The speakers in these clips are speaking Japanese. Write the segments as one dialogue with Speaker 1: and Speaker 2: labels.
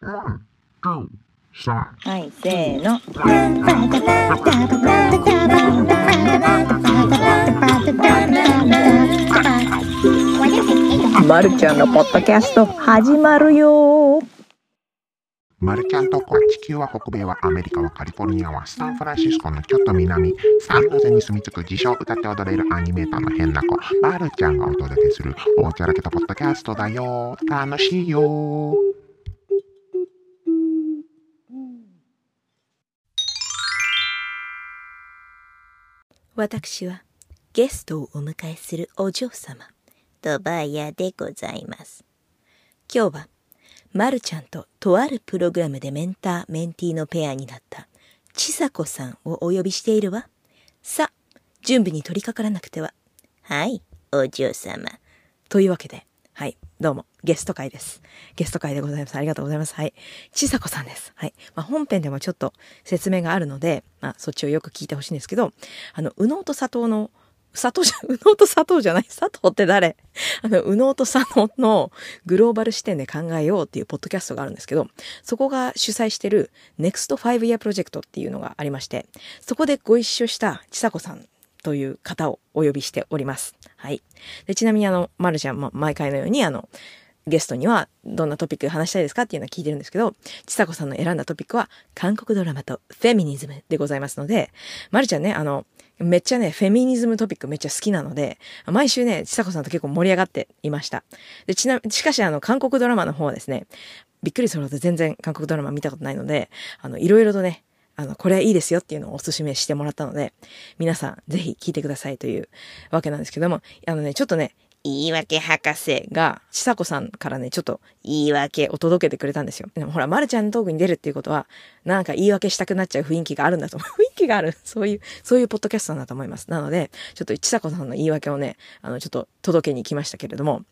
Speaker 1: はい、せーの。まるちゃんのポッドキャスト始まるよ。
Speaker 2: マルちゃんとこは地球は北米はアメリカはカリフォルニアはサンフランシスコのちょっと南サンノゼに住み着く自称歌って踊れるアニメーターの変な子。マルちゃんがお届けするおちゃらけたポッドキャストだよ。楽しいよ。
Speaker 1: 私はゲストをお迎えするお嬢様ドバイヤでございます今日はまるちゃんととあるプログラムでメンター、メンティーのペアになったちさこさんをお呼びしているわ。さ、準備に取り掛からなくては。はい、お嬢様。というわけで、はい、どうも、ゲスト会です。ゲスト会でございます。ありがとうございます。はい。ちさこさんです。はい。まあ、本編でもちょっと説明があるので、まあ、そっちをよく聞いてほしいんですけど、あの、右脳と佐藤の佐藤じゃ、右脳と佐藤じゃない佐藤って誰？あの、右脳と佐藤のグローバル視点で考えようっていうポッドキャストがあるんですけど、そこが主催してる Next 5 Year Project っていうのがありまして、そこでご一緒したちさ子さんという方をお呼びしております。はい。でちなみにあの、まるちゃんも毎回のようにあの、ゲストにはどんなトピック話したいですかっていうのは聞いてるんですけど、ちさ子さんの選んだトピックは韓国ドラマとフェミニズムでございますので、まるちゃんね、あの、めっちゃね、フェミニズムトピックめっちゃ好きなので、毎週ね、ちさ子さんと結構盛り上がっていました。で、ちなみ、しかしあの、韓国ドラマの方はですね、びっくりするほど全然韓国ドラマ見たことないので、あの、いろいろとね、あの、これいいですよっていうのをお勧めしてもらったので、皆さんぜひ聞いてくださいというわけなんですけども、あのね、ちょっとね、言い訳博士が、ちさ子さんからね、ちょっと言い訳を届けてくれたんですよ。でもほら、まるちゃんのトークに出るっていうことは、なんか言い訳したくなっちゃう雰囲気があるんだと思う。雰囲気がある。そういう、そういうポッドキャストなんだと思います。なので、ちょっとちさ子さんの言い訳をね、あの、ちょっと届けに来ましたけれども、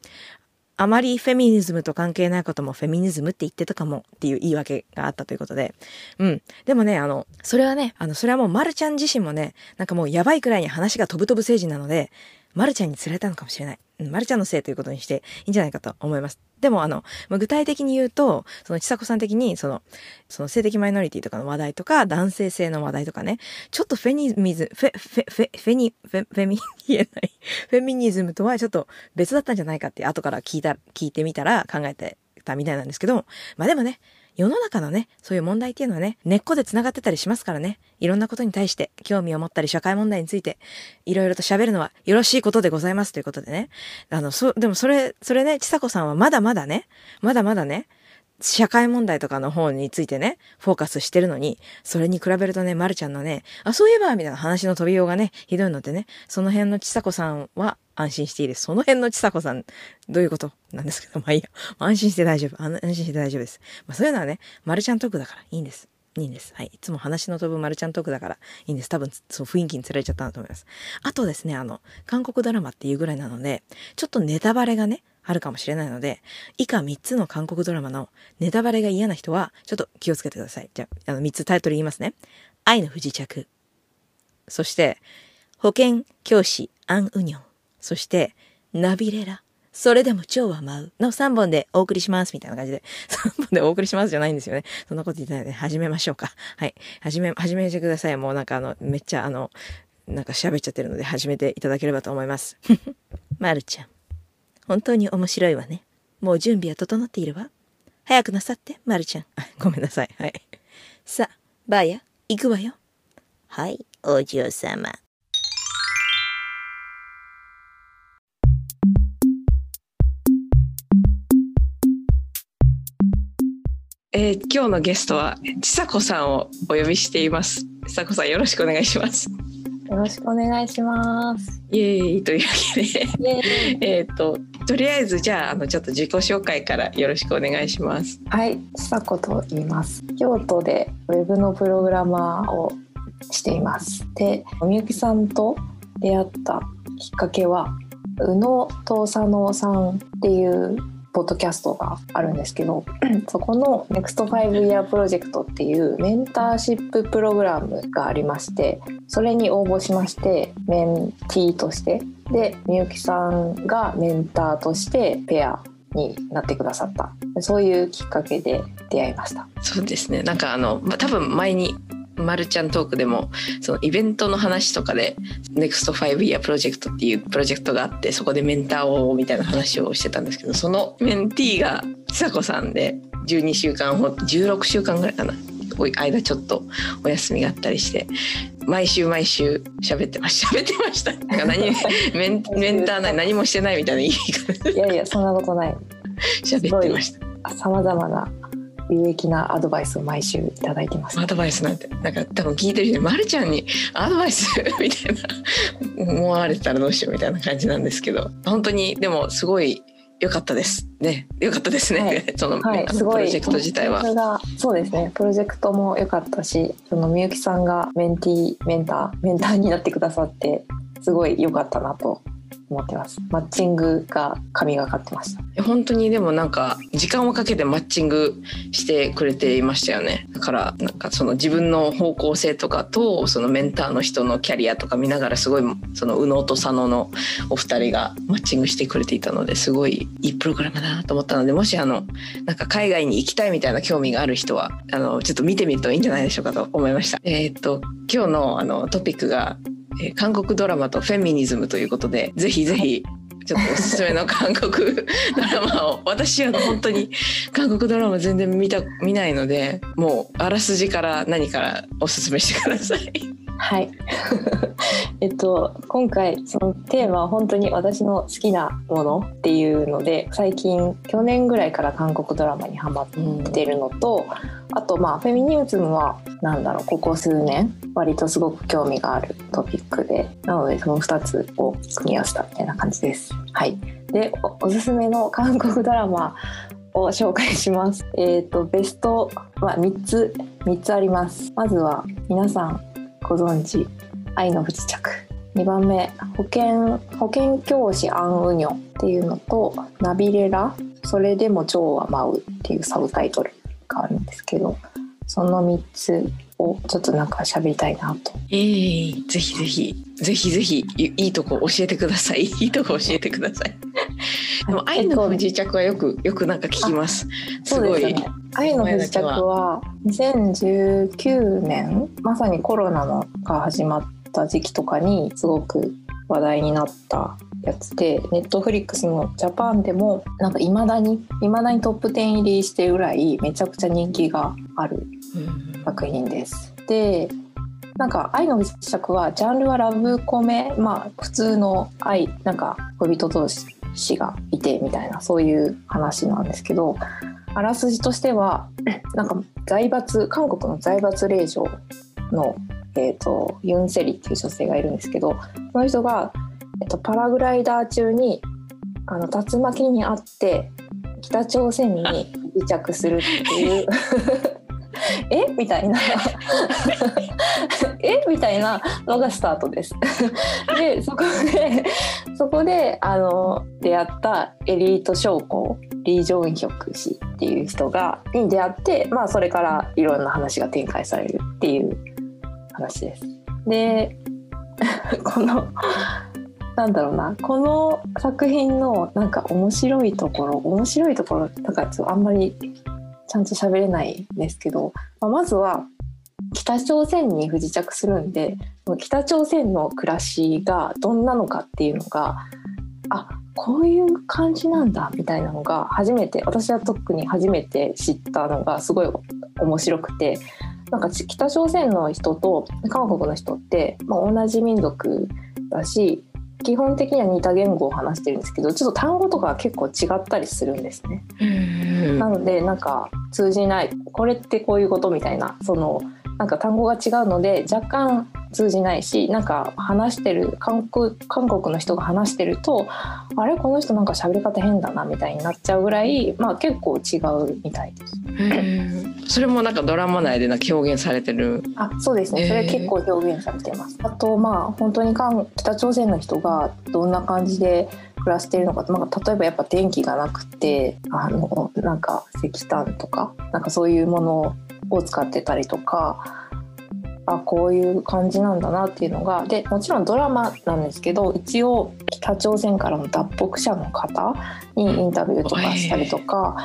Speaker 1: あまりフェミニズムと関係ないこともフェミニズムって言ってたかもっていう言い訳があったということで。うん。でもね、あの、それはね、あの、それはもうまるちゃん自身もね、なんかもうやばいくらいに話が飛ぶ飛ぶ政治なので、まるちゃんに釣られたのかもしれない。まるちゃんのせいということにしていいんじゃないかと思います。でも、あの、具体的に言うと、その、ちさ子さん的に、その、その性的マイノリティとかの話題とか、男性性の話題とかね、ちょっとフェニミズ、フェ、フェ、フェ、フェニ、フェ、フェミ、言えない。フェミニズムとはちょっと別だったんじゃないかって後から聞いた、聞いてみたら考えてたみたいなんですけど、まあでもね、世の中のね、そういう問題っていうのはね、根っこで繋がってたりしますからね、いろんなことに対して興味を持ったり社会問題について、いろいろと喋るのはよろしいことでございますということでね。あの、そ、でもそれ、それね、ちさこさんはまだまだね、まだまだね、社会問題とかの方についてね、フォーカスしてるのに、それに比べるとね、まるちゃんのね、あ、そういえば、みたいな話の飛びようがね、ひどいのでね、その辺のちさこさんは安心していいです。その辺のちさこさん、どういうことなんですけど、まあいいや。安心して大丈夫。安心して大丈夫です。まあそういうのはね、まるちゃんトークだからいいんです。いいんです。はい。いつも話の飛ぶマルちゃんトークだからいいんです。多分、そう雰囲気に釣られちゃったなと思います。あとですね、あの、韓国ドラマっていうぐらいなので、ちょっとネタバレがね、あるかもしれないので、以下3つの韓国ドラマのネタバレが嫌な人は、ちょっと気をつけてください。じゃあ、あの、3つタイトル言いますね。愛の不時着。そして、保健教師アン・ウニョン。そして、ナビレラ。それでも蝶は舞うの3本でお送りしますみたいな感じで、3本でお送りしますじゃないんですよね。そんなこと言ってないで、始めましょうか。はい。始め、始めてください。もうなんかあの、めっちゃあの、なんか喋っちゃってるので始めていただければと思います。まるちゃん。本当に面白いわね。もう準備は整っているわ。早くなさって、まるちゃん。ごめんなさい。はい。さあ、ばあや、行くわよ。はい、お嬢様。
Speaker 3: えー、今日のゲストはちさこさんをお呼びしています。ちさこさんよろしくお願いします。
Speaker 4: よろしくお願いします。
Speaker 3: イエーイというわけでえっととりあえずじゃああのちょっと自己紹介からよろしくお願いします。
Speaker 4: はい、ちさこと言います。京都でウェブのプログラマーをしています。で、みゆきさんと出会ったきっかけは宇野と佐野さんっていうポッドキャストがあるんですけど そこの NEXT5 Year プロジェクトっていうメンターシッププログラムがありましてそれに応募しましてメンティーとしてでみゆきさんがメンターとしてペアになってくださった。そういうきっかけで出会いました。
Speaker 3: そうですね。なんかあの、まあ、多分前にまるちゃんトークでもそのイベントの話とかで NEXT5 Year プロジェクトっていうプロジェクトがあってそこでメンターをみたいな話をしてたんですけどそのメンティーが久子さんで12週間ほ16週間ぐらいかな間ちょっとお休みがあったりして毎週毎週喋ってました。喋ってましたなんか何メンメンターな何もしてないみたいな言い方。
Speaker 4: いやいやそんなことない。
Speaker 3: 喋ってました。
Speaker 4: さまざまな有益なアドバイスを毎週いただいてます
Speaker 3: アドバイスなんてなんか多分聞いてる人まるちゃんにアドバイスみたいな 思われてたらどうしようみたいな感じなんですけど本当にでもすごい良かったですね。良かったですね。はい、その、はい、すごいプロジェクト自体は。
Speaker 4: そうですね。プロジェクトも良かったし、そのみゆきさんがメンティーメンターメンターになってくださってすごい良かったなと思ってます。マッチングが神がかってました。
Speaker 3: 本当にでもなんか時間をかけてマッチングしてくれていましたよね。だからなんかその自分の方向性とかとそのメンターの人のキャリアとか見ながらすごいその右脳と左脳のお二人がマッチングしてくれていたのですごいいいプログラムだなと思ったのでもしあのなんか海外に行きたいみたいな興味がある人はあのちょっと見てみるといいんじゃないでしょうかと思いました。えっ、と今日のあのトピックがえー、韓国ドラマとフェミニズムということでぜひぜひちょっとおすすめの韓国 ドラマを私は本当に韓国ドラマ全然見た見ないのでもうあらすじから何からおすすめしてください。
Speaker 4: はい。えっと今回そのテーマは本当に私の好きなものっていうので最近去年ぐらいから韓国ドラマにハマってるのと、うん、あとまあフェミニズムはなんだろうここ数年割とすごく興味があるトピックでなのでその2つを組み合わせたみたいな感じです。はい、でおすすめの 韓国ドラマを紹介します。えっ、ー、とベストは3つ3つあります。まずは皆さんご存知愛の不時着2番目保険保険教師アン・ウニョっていうのとナビレラそれでも蝶は舞うっていうサブタイトルがあるんですけどその3つをちょっとなんか喋りたいなと。
Speaker 3: えー、ぜひぜひぜひぜひいいとこ教えてください。いいとこ教えてください。でも愛の不時着はよくよくなんか聞きます。すごい。ね、
Speaker 4: 愛の不時着は2019年まさにコロナのが始まった時期とかにすごく話題になったやつでネットフリックスのジャパンでもなんかいまだにいまだにトップ10入りしてるぐらいめちゃくちゃ人気がある作品です。でなんか愛の不時着はジャンルはラブコメまあ普通の愛なんか恋人同士がいてみたいなそういう話なんですけどあらすじとしてはなんか財閥韓国の財閥令嬢の、えーと、ユン・セリっていう女性がいるんですけどその人が、えーと、パラグライダー中にあの竜巻にあって北朝鮮に離着するっていうえ？みたいなえ？みたいなのがスタートです。でそこでそこであの出会ったエリート将校リー・ジョンヒョク氏っていう人がに出会って、まあ、それからいろんな話が展開されるっていう話です。で このなんだろうなこの作品のなんか面白いところ面白いところなんかあんまりちゃんと喋れないですけど、まあ、まずは北朝鮮に不時着するんで北朝鮮の暮らしがどんなのかっていうのがあこういう感じなんだみたいなのが初めて私は特に初めて知ったのがすごい面白くてなんか北朝鮮の人と韓国の人って、まあ、同じ民族だし基本的には似た言語を話してるんですけどちょっと単語とか結構違ったりするんですね。なのでなんか通じないこれってこういうことみたいなそのなんか単語が違うので若干通じないしなんか話してる韓国韓国の人が話してるとあれこの人なんか喋り方変だなみたいになっちゃうぐらい、まあ、結構違うみたいです。
Speaker 3: それもなんかドラマ内でなんか表現されてる
Speaker 4: あそうですねそれ結構表現されてます。あとまあ本当に北朝鮮の人がどんな感じで暮らしているのか、まあ、例えばやっぱ電気がなくてあのなんか石炭とかなんかそういうものを使ってたりとかあこういう感じなんだなっていうのがでもちろんドラマなんですけど一応北朝鮮からの脱北者の方にインタビューとかしたりとか、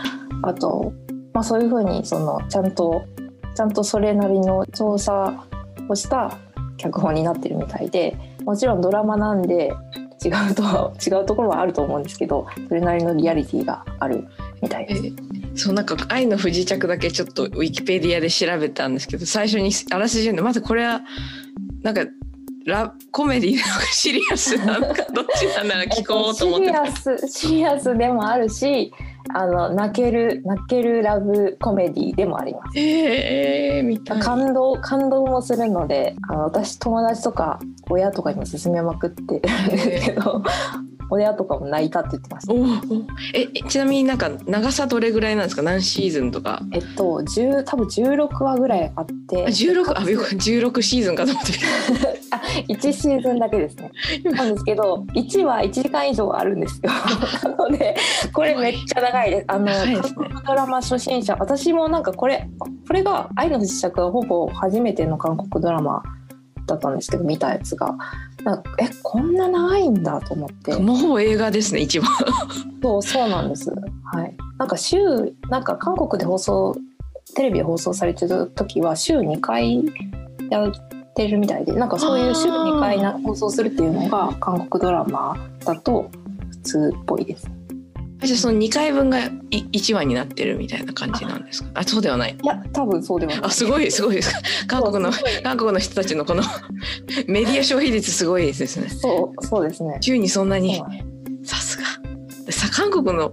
Speaker 4: あと、まあ、そういうふうにそのちゃんとちゃんとそれなりの調査をした脚本になってるみたいでもちろんドラマなんで違うと違うところはあると思うんですけどそれなりのリアリティがあるみたいです。
Speaker 3: そうなんか「愛の不時着」だけちょっとウィキペディアで調べたんですけど最初にあらすじ読んでまずこれはなんかラコメディなのかシリアスなのかどっちなんだろう聞こうと思って
Speaker 4: シリアスシリアスでもあるしあの泣ける泣けるラブコメディでもあります。
Speaker 3: えー、みたい。
Speaker 4: 感動感動もするのであの私友達とか親とかにも勧めまくってるんですけど、親とかも泣いたって言ってました。
Speaker 3: えちなみになんか長さどれぐらいなんですか何シーズンとか
Speaker 4: えっと10多分16話ぐらいあって
Speaker 3: あ16あよく16シーズンかと思って
Speaker 4: あ1シーズンだけですね。なんですけど1話1時間以上あるんですよ。なのでこれめっちゃ長いです。あの
Speaker 3: ね
Speaker 4: 韓国ドラマ初心者私もなんかこれこれが「愛の不時着」がほぼ初めての韓国ドラマだったんですけど見たやつが。なんかえこんな長いんだと思って
Speaker 3: もう映画ですね一番
Speaker 4: そうそうなんです。はい。なんか週なんか韓国で放送テレビで放送されてる時は週2回やってるみたいで、なんかそういう週2回な放送するっていうのが韓国ドラマだと普通っぽいです。
Speaker 3: じゃあその2回分がい1話になってるみたいな感じなんですか？あそうではない。
Speaker 4: いや多分そうではない。
Speaker 3: あすごいすごい。です韓国の韓国の人たちのこの メディア消費率すごいですね。
Speaker 4: そうそうですね。
Speaker 3: 週にそんなに。さすが。さ韓国の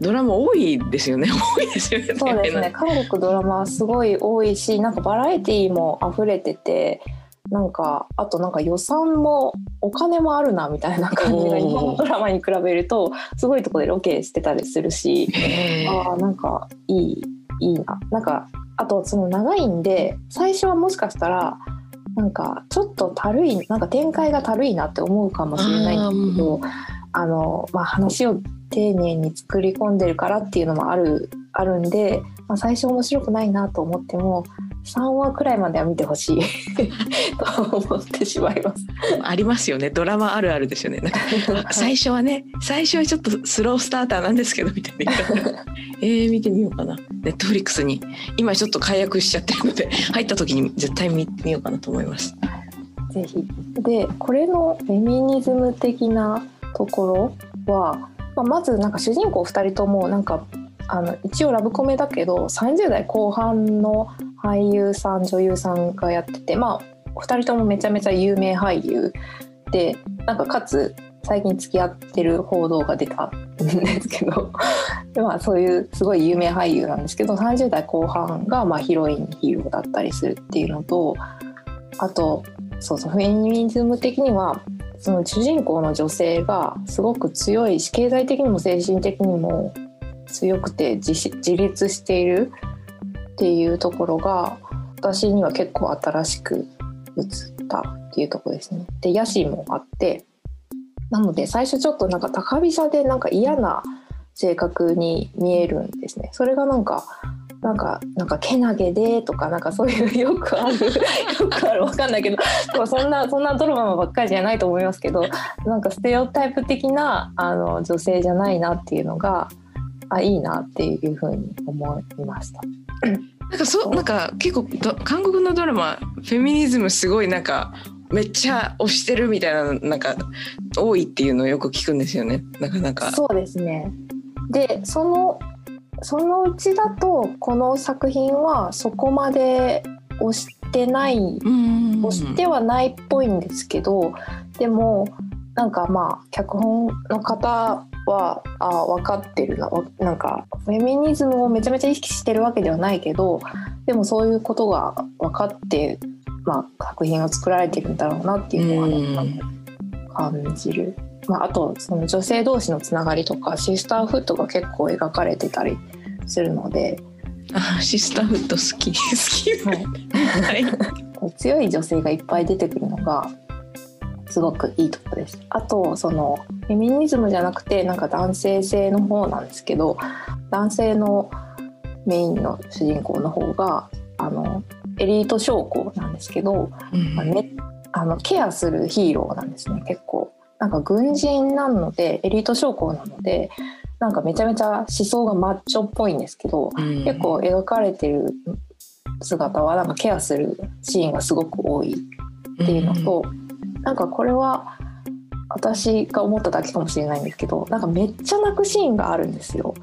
Speaker 3: ドラマ多いですよね。多いですよね。
Speaker 4: そうですね。韓国ドラマすごい多いし、なんかバラエティーも溢れてて。なんかあとなんか予算もお金もあるなみたいな感じが日本のドラマに比べるとすごいところでロケしてたりするしあなんかいいいいな。なんかあとその長いんで最初はもしかしたらなんかちょっとたるいなんか展開がたるいなって思うかもしれないんですけどあの、まあ、話を丁寧に作り込んでるからっていうのもあるあるんで、まあ、最初面白くないなと思っても3話くらいまでは見てほしい。と思ってしまいます。
Speaker 3: ありますよね。ドラマあるあるですよね。最初はね最初はちょっとスロースターターなんですけどみたいな えー、見てみようかな。ネットフリックスに。今ちょっと解約しちゃってるので入った時に絶対見見ようかなと思います。
Speaker 4: ぜひ。でこれのフェミニズム的なところは、まあ、まずなんか主人公2人ともなんかあの一応ラブコメだけど30代後半の俳優さん女優さんがやっててまあ2人ともめちゃめちゃ有名俳優でなんかかつ最近付き合ってる報道が出たんですけどで、まあ、そういうすごい有名俳優なんですけど30代後半がまあヒロインヒーローだったりするっていうのとあとそうそうフェミニズム的にはその主人公の女性がすごく強いし経済的にも精神的にも強くて自自立しているっていうところが私には結構新しく映ったっていうとこですね。で野心もあってなので最初ちょっとなんか高飛車でなんか嫌な性格に見えるんですね。それがなんかなんかなんかけなげでとかなんかそういうよくある よくあるわかんないけどでもそんなそんなドラマばっかりじゃないと思いますけどなんかステレオタイプ的なあの女性じゃないなっていうのがあいいなっていうふうに思いました。
Speaker 3: なんかそうなんか結構ど韓国のドラマフェミニズムすごいなんかめっちゃ推してるみたいななんか多いっていうのをよく聞くんですよね。なかなか。
Speaker 4: そうですね。でそのそのうちだとこの作品はそこまで推してない
Speaker 3: うん。
Speaker 4: 押してはないっぽいんですけど、でもなんかまあ脚本の方はあ分かってるな。わなんかフェミニズムをめちゃめちゃ意識してるわけではないけどでもそういうことが分かって、まあ、作品を作られてるんだろうなっていうのは感じる。まあ、あとその女性同士のつながりとかシスターフットが結構描かれてたりするので、
Speaker 3: あシスターフット好き。好き。
Speaker 4: はい、
Speaker 3: はい。
Speaker 4: 強い女性がいっぱい出てくるのがすごくいいところです。あとそのフェミニズムじゃなくてなんか男性性の方なんですけど男性のメインの主人公の方があのエリート将校なんですけど、
Speaker 3: うん。
Speaker 4: まあね、あのケアするヒーローなんですね。結構なんか軍人なのでエリート将校なのでなんかめちゃめちゃ思想がマッチョっぽいんですけど、
Speaker 3: うん。
Speaker 4: 結構描かれてる姿はなんかケアするシーンがすごく多いっていうのと、なんかこれは私が思っただけかもしれないんですけどなんかめっちゃ泣くシーンがあるんですよ。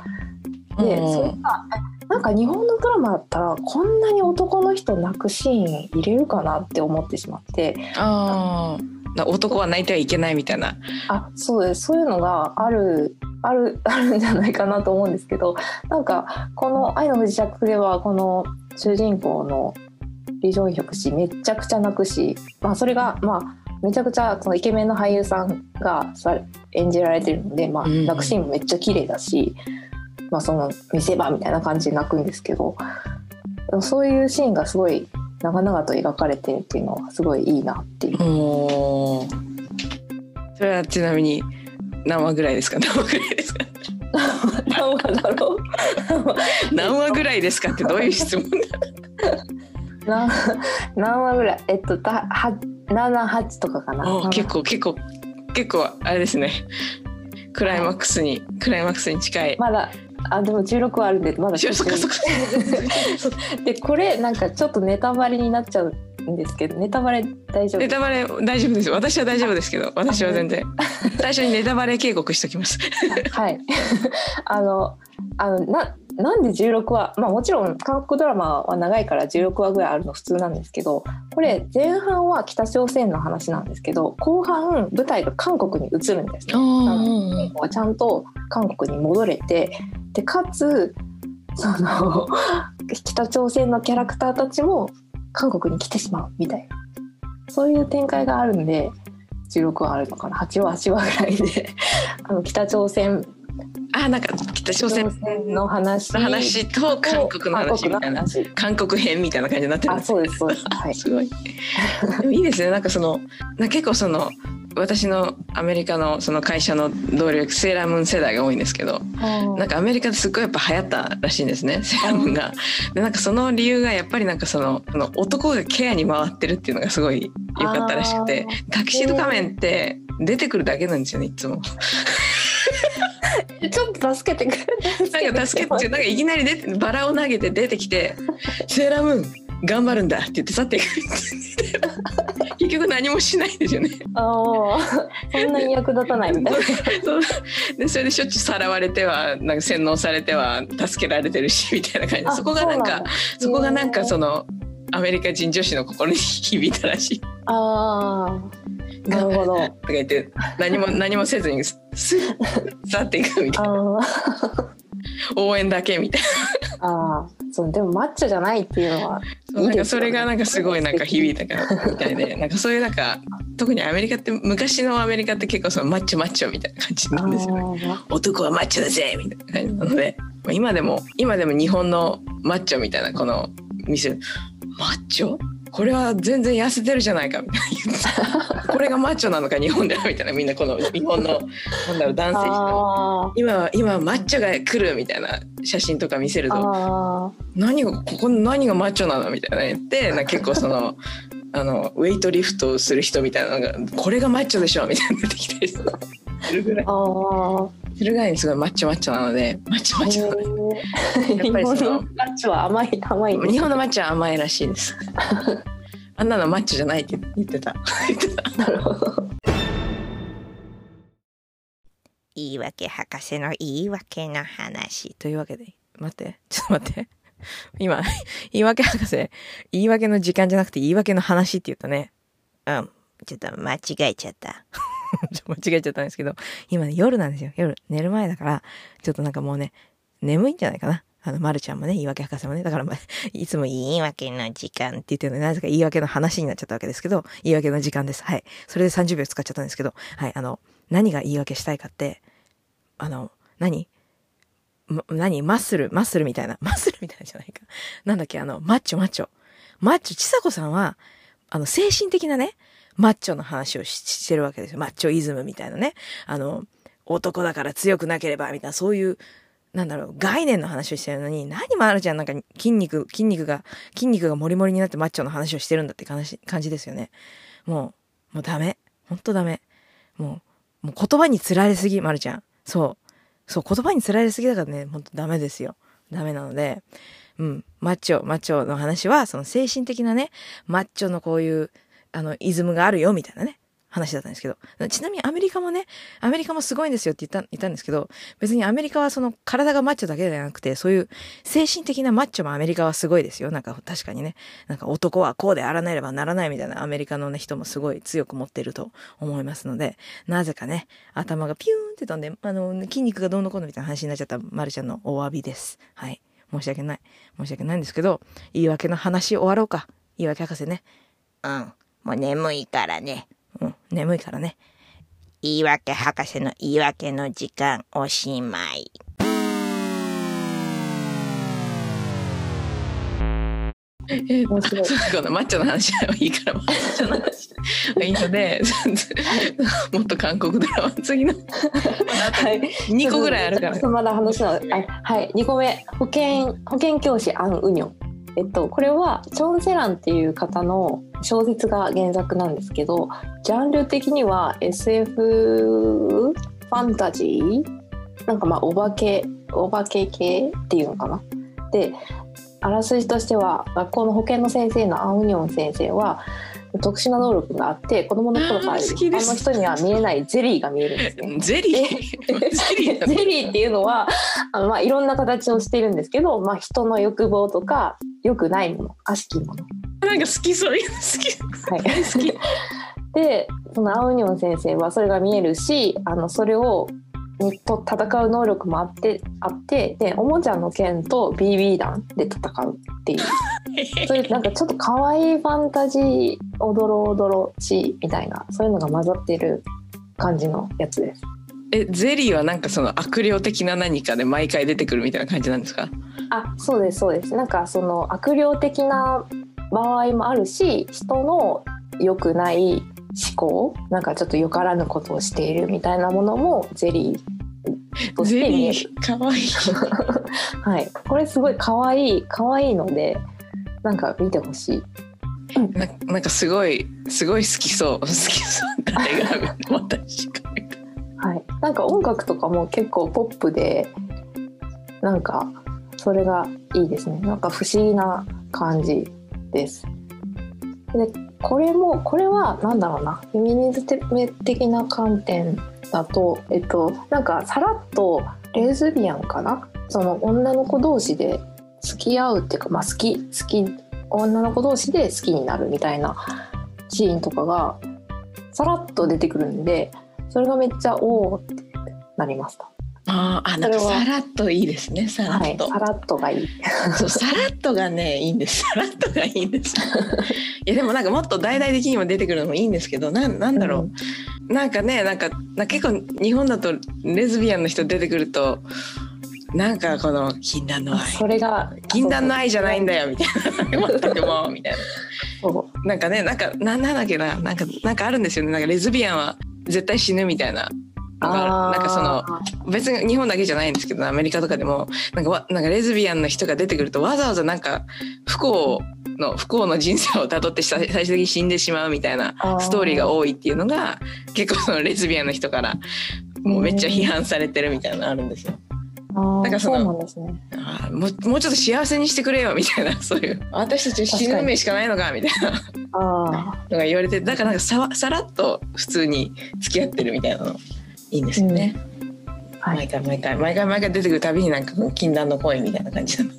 Speaker 4: で
Speaker 3: うん。
Speaker 4: それがなんか日本のドラマだったらこんなに男の人泣くシーン入れるかなって思ってしまって
Speaker 3: ああだ男は泣いてはいけないみたいな。
Speaker 4: あそうです。そういうのがあるある あるんじゃないかなと思うんですけどなんかこの「愛の不時着」ではこの主人公のリ・ジョンヒョク氏めちゃくちゃ泣くし、まあ、それがまあめちゃくちゃそのイケメンの俳優さんがさ演じられてるので、まあ、
Speaker 3: うん
Speaker 4: 泣くシーンもめっちゃ綺麗だし、まあ、その見せ場みたいな感じで泣くんですけどそういうシーンがすごい長々と描かれてるっていうのはすごいいいなっていう。
Speaker 3: それはちなみに何話ぐらいですか？何話ぐらいですか？
Speaker 4: 何話だろう？
Speaker 3: 何話ぐらいですかってどういう質問
Speaker 4: な 何話ぐらい？えっとたは78とかかな。
Speaker 3: お結構結構結構あれですね。クライマックスにクライマックスに近い。
Speaker 4: まだあでも16話あるんでまだ でこれなんかちょっとネタバレになっちゃうんですけどネタバレ大丈夫？
Speaker 3: ネタバレ大丈夫です。私は大丈夫ですけど私は全然。最初にネタバレ警告しときます。
Speaker 4: はい。あのあのななんで16話まあもちろん韓国ドラマは長いから16話ぐらいあるの普通なんですけどこれ前半は北朝鮮の話なんですけど後半舞台が韓国に移るんですね。はちゃんと韓国に戻れてでかつその 北朝鮮のキャラクターたちも韓国に来てしまうみたいな。そういう展開があるんで16話あるのかな。8話8話ぐらいで。あの北朝鮮
Speaker 3: あなんか北朝鮮
Speaker 4: の話
Speaker 3: と韓国の話みたいな
Speaker 4: 韓国
Speaker 3: 編みたいな感じになってるん
Speaker 4: あそうですそうですはい
Speaker 3: すごい。でもいいですね。なんかその、な結構その、私のアメリカのその会社の同僚セーラームーン世代が多いんですけどなんかアメリカですっごいやっぱ流行ったらしいんですねセーラームーンが。でなんかその理由がやっぱりなんかそのその男がケアに回ってるっていうのがすごい良かったらしくてタキシード仮面って出てくるだけなんですよねいつも。
Speaker 4: ちょっと助けてくれ
Speaker 3: なんか助けてなんかいきなり出てバラを投げて出てきて「セーラームーン頑張るんだ」って言って去っていく結局何もしないんですよね。
Speaker 4: ああそんなに役立たないみたいな。
Speaker 3: でそれでしょっちゅうさらわれてはなんか洗脳されては助けられてるしみたいな感じ。で
Speaker 4: あ
Speaker 3: そこがなんか
Speaker 4: そ
Speaker 3: こがなんかそのアメリカ人女子の心に響いたらしい。
Speaker 4: ああなるほど。
Speaker 3: とか言って何も何もせずにスッ 去っていくみたいな。
Speaker 4: あ
Speaker 3: 応援だけみたいな。
Speaker 4: あああそうでもマッチョじゃないっていうのは
Speaker 3: そうなんかそれがなんかすごいなんか響いたからみたいで なんかそういうなんか特にアメリカって昔のアメリカって結構そのマッチョマッチョみたいな感じなんですよね。
Speaker 4: あ
Speaker 3: 男はマッチョだぜみたいな感じなので、まあ今でも今でも日本のマッチョみたいなこの店。マッチョ？これは全然痩せてるじゃないかみたいな。これがマッチョなのか日本ではみたいなみんなこの日本のなんだろう男性今は今マッチョが来るみたいな写真とか見せると
Speaker 4: あ
Speaker 3: 何がここ何がマッチョなのみたいな言ってな結構その あのウェイトリフトをする人みたいなのがこれがマッチョでしょみたいなの出てきたりする。ぐらい
Speaker 4: ああ
Speaker 3: するぐらいにすごいマッチョマッチョなのでマッチョマッチョなのでやっぱりその
Speaker 4: 日本のマッチョは甘い甘い
Speaker 3: 日本のマッチョは甘いらしいですあんなのマッチョじゃないって言ってた言ってた
Speaker 4: なるほど
Speaker 1: 言い訳博士の言い訳の話。というわけで、待って、ちょっと待って。今、言い訳博士、言い訳の時間じゃなくて言い訳の話って言ったね。うん。ちょっと間違えちゃった。ちょ間違えちゃったんですけど、今ね、夜なんですよ。夜、寝る前だから、ちょっとなんかもうね、眠いんじゃないかな。あの、まるちゃんもね、言い訳博士もね。だから、まあ、いつも言い訳の時間って言ってるので、なぜか言い訳の話になっちゃったわけですけど、言い訳の時間です。はい。それで30秒使っちゃったんですけど、はい。あの、何が言い訳したいかって、あの、何？ま、何？マッスル、マッスルみたいな。マッスルみたいなじゃないか。なんだっけ、あの、マッチョ、マッチョ。マッチョ、ちさ子さんは、あの、精神的なね、マッチョの話をししてるわけですよ。マッチョイズムみたいなね。あの、男だから強くなければ、みたいな、そういう、なんだろう、概念の話をしてるのに、何まるちゃんなんか筋肉、筋肉が、筋肉がモリモリになってマッチョの話をしてるんだって感じ感じですよね。もう、もうダメ。ほんとダメ。もう、もう言葉につられすぎ、まるちゃん。そう。そう、言葉につられすぎだからね、ほんとダメですよ。ダメなので、うん、マッチョ、マッチョの話は、その精神的なね、マッチョのこういう、あの、イズムがあるよ、みたいなね、話だったんですけど。ちなみにアメリカもね、アメリカもすごいんですよって言った、言ったんですけど、別にアメリカはその体がマッチョだけじゃなくて、そういう精神的なマッチョもアメリカはすごいですよ。なんか確かにね、なんか男はこうであらなければならないみたいなアメリカのね、人もすごい強く持ってると思いますので、なぜかね、頭がピューンって飛んで、あの、筋肉がどうのこうのみたいな話になっちゃったまるちゃんのお詫びです。はい。申し訳ない。申し訳ないんですけど、言い訳の話終わろうか。言い訳博士ね。
Speaker 5: うん。もう眠いからね。
Speaker 1: うん、眠いからね。
Speaker 5: 言い訳博士の言い訳の時間おしまい。
Speaker 3: え
Speaker 4: 面白い。
Speaker 3: このマッチョの話はいいからマッチョの話。はいいのでもっと韓国ドラマ次の。
Speaker 4: はい。
Speaker 3: 2個ぐらいあるから。
Speaker 4: まだ話のあはい。2個目。保険保険教師アン・ウニョンえっとこれはチョン・セランっていう方の小説が原作なんですけどジャンル的には SF ファンタジーなんかまあお化けお化け系っていうのかな。であらすじとしては学校の保健の先生のアン・ウニョン先生は特殊な能力があって子供の頃から
Speaker 3: あ
Speaker 4: の人には見えないゼリーが見えるんですね。
Speaker 3: ゼリー？ゼリーなの
Speaker 4: ゼリーっていうのはあの、まあ、いろんな形をしているんですけど、まあ、人の欲望とか良くないもの悪しきもの。
Speaker 3: なんか好きそう。い。うの好き。
Speaker 4: はい、
Speaker 3: 好き。
Speaker 4: でそのアウニョン先生はそれが見えるしあのそれをにと戦う能力もあってあってでおもちゃの剣と BB 弾で戦うっていう。そういうなんかちょっと可愛いファンタジーおどろおどろしいみたいなそういうのが混ざってる感じのやつです。
Speaker 3: えゼリーはなんかその悪霊的な何かで毎回出てくるみたいな感じなんですか？
Speaker 4: あそうですそうです。なんかその悪霊的な場合もあるし人の良くない思考なんかちょっとよからぬことをしているみたいなものもゼリーとし
Speaker 3: ゼ
Speaker 4: て見える。
Speaker 3: リーかわい。い
Speaker 4: はい。これすごい可愛い可愛いのでなんか見てほしい。
Speaker 3: ななんかすごいすごい好きそう好きそう誰が私が
Speaker 4: はい。なんか音楽とかも結構ポップでなんかそれがいいですね。なんか不思議な感じです。でこれもこれはなんだろうな。フェミニズム的な観点だとえっとなんかさらっとレズビアンかな？その女の子同士で付き合うっていうかまあ好き好き女の子同士で好きになるみたいなシーンとかがさらっと出てくるんでそれがめっちゃおおってなりました。
Speaker 3: あーあなんかさらっといいですねさら
Speaker 4: はい、
Speaker 3: っと、
Speaker 4: さらっとがいい。
Speaker 3: そうさらっとがねいいんです。さらっとがいいんです いやでもなんかもっと大々的にも出てくるのもいいんですけどなんなんだろう、なんかねなんかなんか結構日本だとレズビアンの人出てくるとなんかこの禁断の愛
Speaker 4: それが
Speaker 3: 禁断の愛じゃないんだよみたいな。全くもうみたいな。なんかねなんかなんなんだっけな。なんかなんかあるんですよね。なんかレズビアンは絶対死ぬみたいななんかその別に日本だけじゃないんですけどアメリカとかでもなんかわなんかレズビアンの人が出てくるとわざわざなんか不幸の不幸の人生をたどって最 最終的に死んでしまうみたいなストーリーが多いっていうのが結構そのレズビアンの人からもうめっちゃ批判されてるみたいなのあるんですよ。なんかその
Speaker 4: そうなんですね。
Speaker 3: あーもうもうちょっと幸せにしてくれよみたいな そういう私たち死ぬ目しかないのかみたいな
Speaker 4: あ
Speaker 3: のが言われてだからなんかさわさらっと普通に付き合ってるみたいなのいいんですよね。
Speaker 4: あ、はい。
Speaker 3: 毎回毎回毎回毎回出てくるたびになんか禁断の恋みたいな感じなの。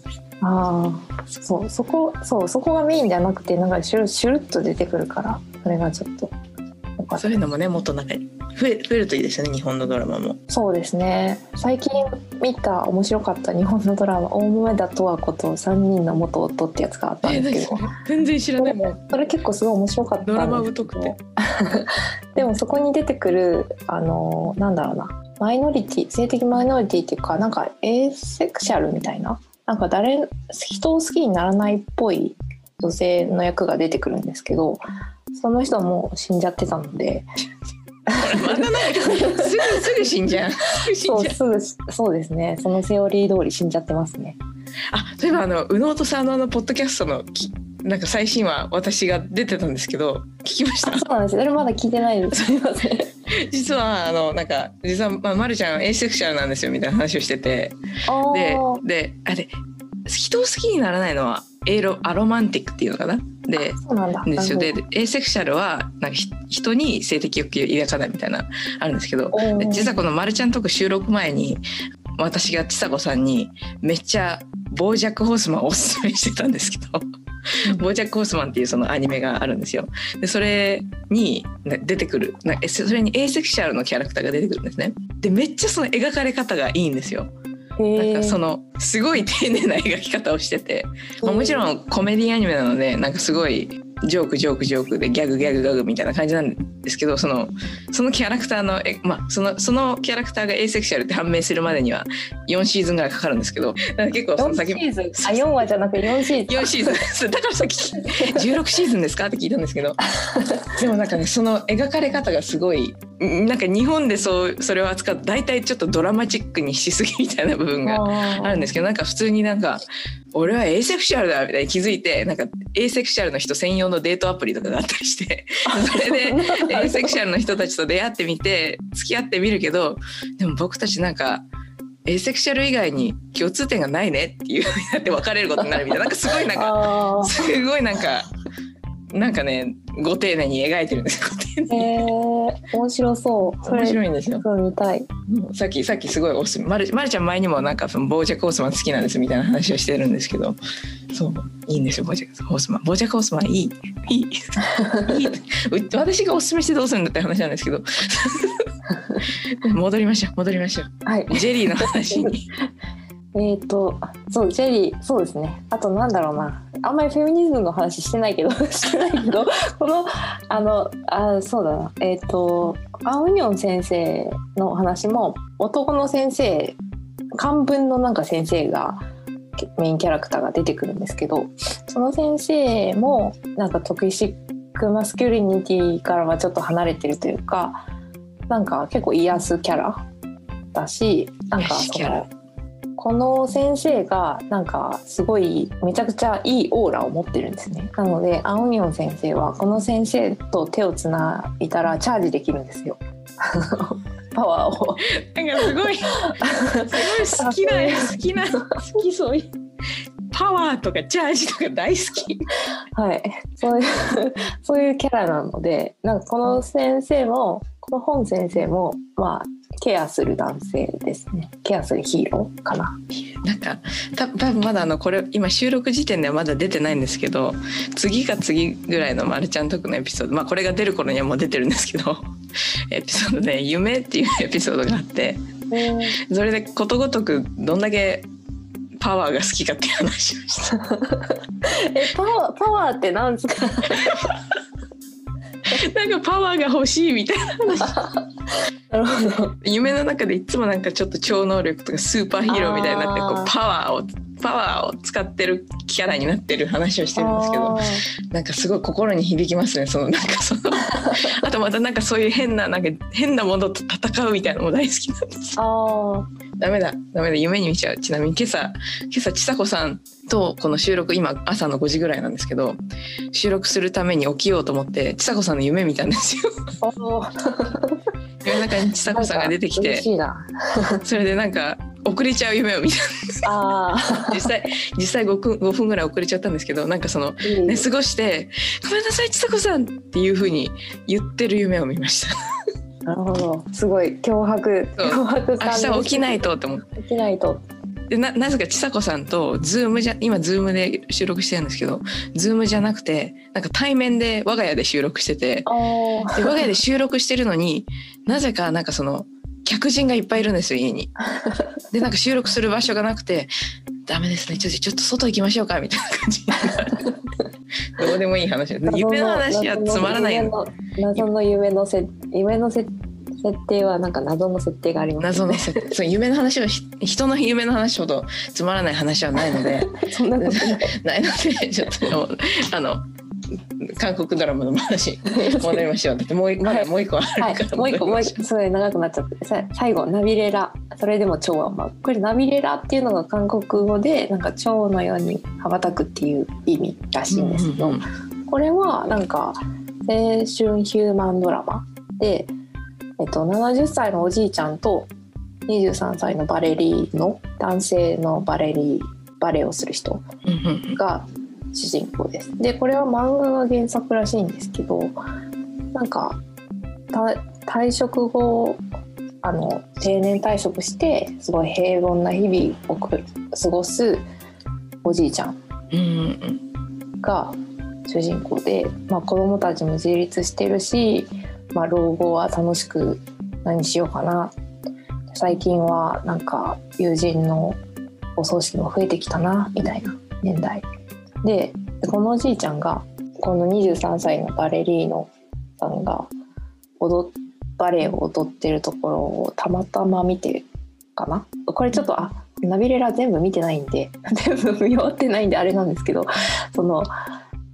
Speaker 4: ああ、そう、そこ、そう、そこがメインじゃなくて、なんかシュルシュルっと出てくるから、それがちょっと。
Speaker 3: そういうのもねもっとなんか増え増えるといいですよね日本のドラマも。
Speaker 4: そうですね。最近見た面白かった日本のドラマ、大豆田十和子と三人の元夫ってやつがあったんですけど。
Speaker 3: 全然知らない もん。
Speaker 4: それ結構すごい面白かった
Speaker 3: ドラマ疎くて。
Speaker 4: でもそこに出てくるあのなんだろうなマイノリティ性的マイノリティっていうかなんかエーセクシャルみたいななんか誰人を好きにならないっぽい女性の役が出てくるんですけどその人はもう死んじゃってたので
Speaker 3: またなんかすぐすぐ死んじゃう。
Speaker 4: そうすぐしそうですね。そのセオリー通り死んじゃってますね。
Speaker 3: あそういえばあの右脳と左脳のポッドキャストのきなんか最新話私が出てたんですけど聞きました？
Speaker 4: あそうなんです。それまだ聞いてないです。すみません。
Speaker 3: 実はあのなんか実は、まあ、まるちゃんエイセクシャルなんですよみたいな話をしてて。
Speaker 4: あ
Speaker 3: で
Speaker 4: ー。
Speaker 3: であで人を好きにならないのはエロアロマンティックっていうのかな？でですよで
Speaker 4: なる
Speaker 3: エイセクシャルはなんかひ人に性的欲求を抱かないみたいなあるんですけど実はこの「まるちゃんとく」収録前に私がちさ子さんにめっちゃ「ボージャック・ホースマン」をおすすめしてたんですけど「ボージャック・ホースマン」っていうそのアニメがあるんですよ。でそれにな出てくるなえそれにエイセクシャルのキャラクターが出てくるんですね。でめっちゃその描かれ方がいいんですよ。なんかそのすごい丁寧な描き方をしてて、まあ、もちろんコメディアニメなのでなんかすごいジョークジョークジョークでギャグギャグギャグみたいな感じなんですけどそのそのキャラクターのえ、まあ、そのそのキャラクターがエイセクシャルって判明するまでには4シーズンぐらいかかるんですけど結構その
Speaker 4: 4
Speaker 3: 先
Speaker 4: シーズン？あ4話じゃなくて4シーズン
Speaker 3: ？4シーズン。だからさっき16シーズンですか？って聞いたんですけど。でもなんかねその描かれ方がすごいんなんか日本でそうそれを扱うと大体ちょっとドラマチックにしすぎみたいな部分があるんですすけどなんか普通になんか俺はエイセクシャルだみたいに気づいてなんかエイセクシャルの人専用のデートアプリとかがあったりしてそれでエイセクシャルの人たちと出会ってみて付き合ってみるけどでも僕たちなんかエイセクシャル以外に共通点がないねっていうふうになって別れることになるみたいななんかすごいなんかすごいなんかなんかねご丁寧に描いてるんですよ。ご丁寧に。
Speaker 4: へえ面白そう。
Speaker 3: 面白いんですよ。
Speaker 4: そう見たい
Speaker 3: さっきさっきすごいおすすめまるまるちゃん前にもなんかそのボージャック・ホースマン好きなんですみたいな話をしてるんですけど。そう。いいんですよボージャック・ホースマン。ボージャック・ホースマンいい。いい。いい。う私がおすすめしてどうするんだって話なんですけど。戻りましょう戻りましょ
Speaker 4: はい。
Speaker 3: うジェリーの話に
Speaker 4: えっ、と、そう、ジェリー、そうですね。あと、なんだろうな。あんまりフェミニズムの話してないけど、してないけど、この、あの、あ、そうだな。えっ、と、アウニョン先生の話も、男の先生、漢文のなんか先生が、メインキャラクターが出てくるんですけど、その先生も、なんか toxic masculinity からはちょっと離れてるというか、なんか結構癒すキャラだし、なんかその、この先生がなんかすごいめちゃくちゃいいオーラを持ってるんですね。なのでアオニオン先生はこの先生と手をつないだらチャージできるんですよ。パワーを。
Speaker 3: なんかすごいすごい好きな好きな好きそう。いうパワーとかチャージとか大好き。
Speaker 4: はい。そういうそういうキャラなのでなんかこの先生もこの本先生もまあケアする男性ですね。ケアするヒーローかな。
Speaker 3: なんかた多分まだあのこれ今収録時点ではまだ出てないんですけど次か次ぐらいの「まるちゃんトーク」のエピソード。まあこれが出る頃にはもう出てるんですけど エピソードで「夢」っていうエピソードがあってそれでことごとくどんだけパワーが好きかっていう話をした。
Speaker 4: えパワーパワーってなんですか？
Speaker 3: なんかパワーが欲しいみたいな。
Speaker 4: なるほど
Speaker 3: 夢の中でいつもなんかちょっと超能力とかスーパーヒーローみたいになってこうパワーをパワーを使ってるキャラになってる話をしてるんですけどなんかすごい心に響きますねそのなんかその あとまたなんかそういう変ななんか変なものと戦うみたいなのも大好きなんです
Speaker 4: あ
Speaker 3: ダメだ。ダメだ。夢に見ちゃう。ちなみに今朝今朝ちさ子さんとこの収録今朝の5時ぐらいなんですけど収録するために起きようと思ってちさ子さんの夢見たんですよ。夜中にちさ子さんが出てきてそれでなんか遅れちゃう夢を見た
Speaker 4: あ
Speaker 3: 実際実際 5, 分5分ぐらい遅れちゃったんですけどなんかその寝過ごして「ごめんなさいちさ子さん」っていう風に言ってる夢を見ました
Speaker 4: なるほど。すごい脅迫脅迫感
Speaker 3: 明日起きないとって思って。
Speaker 4: 起きないと。
Speaker 3: でななぜかちさ子さんとズームじゃ今ズームで収録してるんですけどズームじゃなくてなんか対面で我が家で収録しててで我が家で収録してるのになぜかなんかその客人がいっぱいいるんですよ家に。でなんか収録する場所がなくて「ダメですね。ちょちょっと外行きましょうか」みたいな感じ。どうでもいい話です夢の話はつまらないの
Speaker 4: 謎の夢のせ夢のせ設定はなんか謎の設定があります、ね、
Speaker 3: 謎の設定。そう夢の話はひ人の夢の話ほどつまらない話はないので。
Speaker 4: そんなことない。
Speaker 3: ないのでちょっとあの韓国ドラマの話 戻りましょう。だってもう一まだもう一個ある
Speaker 4: はい。
Speaker 3: から、
Speaker 4: もう一個もう一個 それ長くなっちゃって。さ最後ナビレラ。それでも蝶は舞うこれナビレラっていうのが韓国語でなんか蝶のように羽ばたくっていう意味らしいんですけど、
Speaker 3: うんうん
Speaker 4: これはなんか青春ヒューマンドラマで、えっと、70歳のおじいちゃんと23歳のバレリーの男性のバレリーバレエをする人
Speaker 3: うんうん
Speaker 4: が主人公で。す。でこれは漫画が原作らしいんですけどなんかた退職後あの定年退職してすごい平凡な日々をく過ごすおじいちゃん。が主人公で、まあ、子供たちも自立してるし、まあ、老後は楽しく何しようかな。最近はなんか友人のお葬式も増えてきたなみたいな年代ででこのおじいちゃんがこの23歳のバレリーノさんが踊っバレエを踊ってるところをたまたま見てかな？これちょっとあナビレラ全部見てないんで 全部見終わってないんであれなんですけど その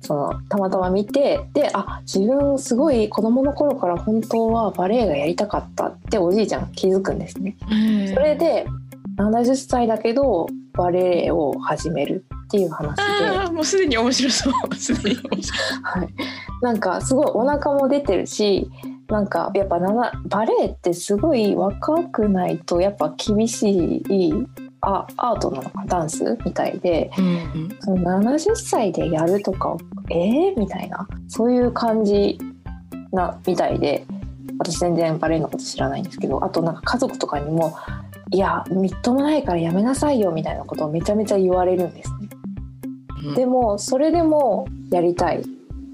Speaker 4: そのたまたま見てであ自分すごい子供の頃から本当はバレエがやりたかったっておじいちゃんが気づくんですね。それで70歳だけどバレエを始めるっていう話で、
Speaker 3: もうすでに面白そう。すでに面白
Speaker 4: はい、なんかすごいお腹も出てるしなんかやっぱななバレエってすごい若くないとやっぱ厳しいあアートなのかダンスみたいで。
Speaker 3: い、うん。
Speaker 4: その70歳でやるとかえー、みたいな。そういう感じなみたいで。私全然バレエのこと知らないんですけど。あとなんか家族とかにも「いやみっともないからやめなさいよ」みたいなことをめちゃめちゃ言われるんですね。でもそれでもやりたいっ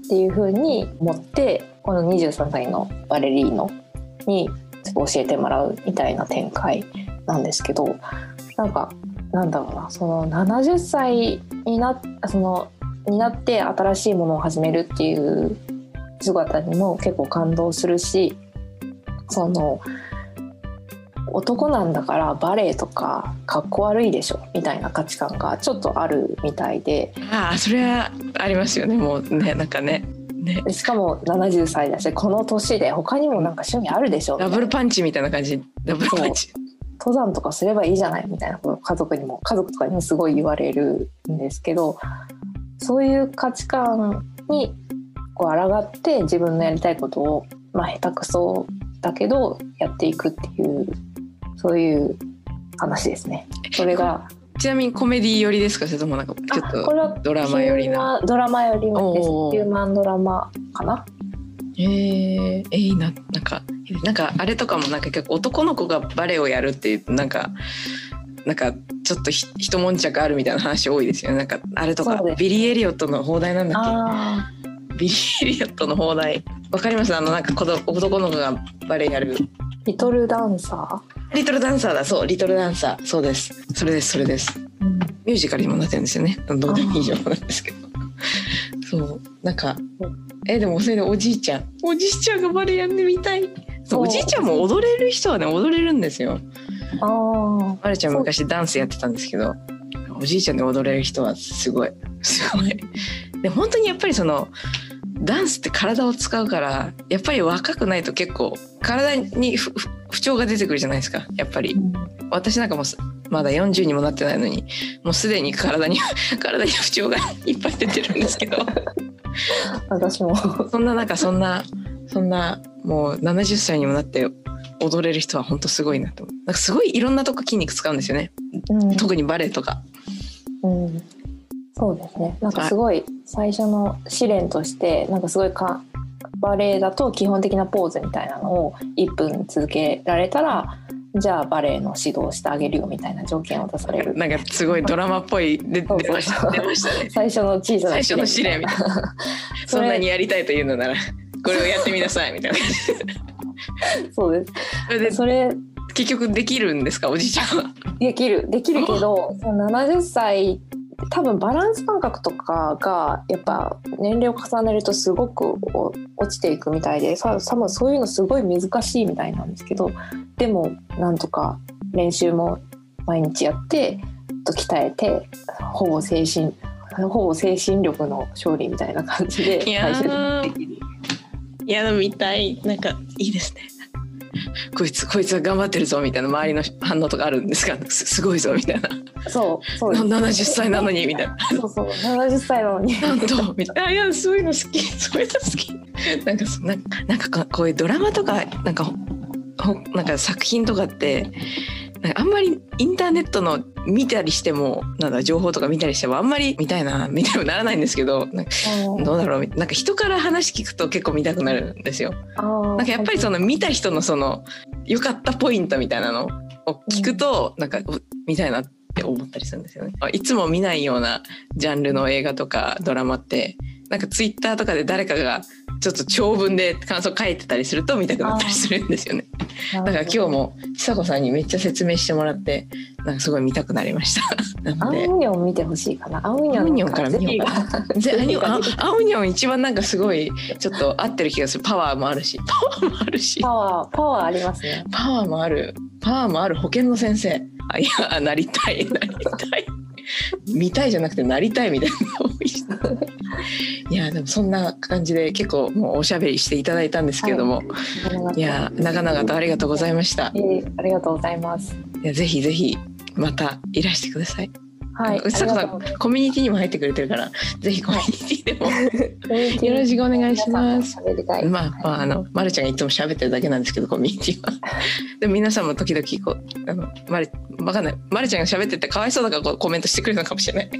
Speaker 4: ていうふうに思ってこの23歳のバレリーノに教えてもらうみたいな展開なんですけどなんかなんだろうなその70歳になそのになって新しいものを始めるっていう姿にも結構感動するしその男なんだからバレエとかかっこ悪いでしょみたいな価値観がちょっとあるみたいで。
Speaker 3: ああそれはありますよねもうねなんかね。ね。
Speaker 4: でしかも70歳だしこの年で他にもなんか趣味あるでしょ
Speaker 3: ダブルパンチみたいな感じ。ダブルパンチ。
Speaker 4: 登山とかすればいいじゃないみたいなことを家族にも家族とかにもすごい言われるんですけどそういう価値観にこう抗って自分のやりたいことを、まあ、下手くそだけどやっていくっていうそういう話ですね。それが。
Speaker 3: ちなみにコメディ寄りですか？それともなんかちょっとドラマ寄りな。
Speaker 4: ドラマ寄りですヒューマンドラマかな。
Speaker 3: えー、えいいななんかなんかあれとかもなんか結構男の子がバレエをやるっていうなんかなんかちょっとひ一悶着あるみたいな話多いですよね。なんかあれとかビリー・エリオットの邦題なんだっけビリー・エリオットの邦題。わかります？あのなんか子ど男の子がバレエやる
Speaker 4: ーリトルダンサ
Speaker 3: リトルダンサーだそうリトルダンサー。そうです。それですそれです。
Speaker 4: ー、うん。
Speaker 3: ミュージカルにもなってるんですよね。どうでもいい情報なんですけど。そう。なんかえでもそれでおじいちゃん。おじいちゃんがバレエやってみたい。おじいちゃんも踊れる人はね踊れるんですよ。
Speaker 4: あー。
Speaker 3: バレちゃん昔ダンスやってたんですけどおじいちゃんで踊れる人はすごい。すごい。で本当にやっぱりそのダンスって体を使うからやっぱり若くないと結構体に不調が出てくるじゃないですかやっぱり。
Speaker 4: うん。
Speaker 3: 私なんかもすまだ40にもなってないのにもうすでに体に 体に不調がいっぱい出てるんですけど。
Speaker 4: 私も。
Speaker 3: そんな中そんなそんなもう70歳にもなって踊れる人は本当すごいなと思う。なんかすごいいろんなとこ筋肉使うんですよね。
Speaker 4: うん。
Speaker 3: 特にバレエとか。
Speaker 4: うん、そうですね。なんかすごい最初の試練としてなんかすごいかバレエだと基本的なポーズみたいなのを1分続けられたらじゃあバレエの指導してあげるよみたいな条件を出される
Speaker 3: なんかすごいドラマっぽい出ましたね
Speaker 4: 最初の小さな
Speaker 3: 最初の試練みたいなそんなにやりたいというのなら。これをやってみなさいみたいな。
Speaker 4: そうです。
Speaker 3: それで
Speaker 4: それ
Speaker 3: 結局できるんですかおじいちゃんは？
Speaker 4: できる。できるけど その70歳多分バランス感覚とかがやっぱ年齢を重ねるとすごくお落ちていくみたいでさ多分そういうのすごい難しいみたいなんですけどでもなんとか練習も毎日やってと鍛えてほぼ精神ほぼ精神力の勝利みたいな感じで最終的に。
Speaker 3: いや見たい。なんかいいですね こいつこいつは頑張ってるぞみたいな周りの反応とかあるんですが すすごいぞみたいな。
Speaker 4: そうそうです。
Speaker 3: な70歳なのにみたいな。
Speaker 4: そうそう70歳なのに。
Speaker 3: なんとみたいな。いやそういうの好き。そういうの好き。なんかそなんかなんかこういうドラマとかなんかほほなんか作品とかってあんまりインターネットの見たりしてもなんだ情報とか見たりしてもあんまり見たいなみたいにもならないんですけどなんかどうだろうみなんか人から話聞くと結構見たくなるんですよ。なんかやっぱりその見た人のその良かったポイントみたいなのを聞くとなんかお見たいなって思ったりするんですよね。いつも見ないようなジャンルの映画とかドラマってなんかツイッターとかで誰かがちょっと長文で感想書いてたりすると見たくなったりするんですよね。だから今日もちさ子さんにめっちゃ説明してもらってなんかすごい見たくなりました。な
Speaker 4: アウニョン見てほしいかな？アンウニョン
Speaker 3: から見よう
Speaker 4: う
Speaker 3: ぜアニあアウニョン一番なんかすごいちょっと合ってる気がする。パワーもあるし。パワーもあるし。
Speaker 4: パワーパワーありますね。
Speaker 3: パワーもある。パワーもある保険の先生。あいやなりたいなりたい。見たいじゃなくてなりたいみたいなのが多いやでもそんな感じで結構もうおしゃべりしていただいたんですけれども、い、や長々とありがとうございました。
Speaker 4: えーありがとうございます。
Speaker 3: いやぜひぜひまたいらしてください、
Speaker 4: はい
Speaker 3: う。さこさんコミュニティにも入ってくれてるからぜひコミュニティでも、
Speaker 4: ます
Speaker 3: よろしくお願いします。まあ、まあ、あの、まるちゃんがいつも喋ってるだけなんですけど、コミュニティは。でも皆さんも時々こう、あの、まる、わかんない。まるちゃんが喋っててかわいそうだからこうコメントしてくれるのかもしれない。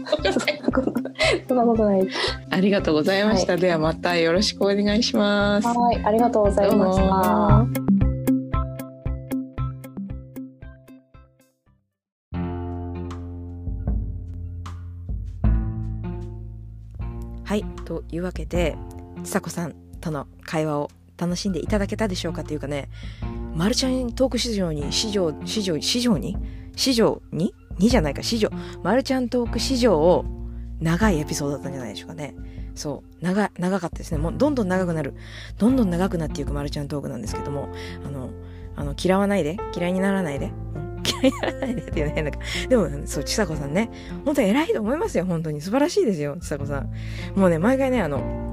Speaker 4: そんなことない。
Speaker 3: ありがとうございました。ではまたよろしくお願いします。
Speaker 4: はいありがとうございました
Speaker 1: はい。というわけでちさ子さんとの会話を楽しんでいただけたでしょうかというかねマルちゃんトーク市場に市場市場市場に？市場に？にじゃないか。市場。マルちゃんトーク市場を長いエピソードだったんじゃないでしょうかね。そう。長長かったですね。もうどんどん長くなる。どんどん長くなっていくマルちゃんトークなんですけどもあのあの嫌わないで。嫌いにならないで、うん嫌いにならないでっていうね変なでもそうちさ子さんね本当に偉いと思いますよ本当に素晴らしいですよちさ子さんもうね毎回ねあの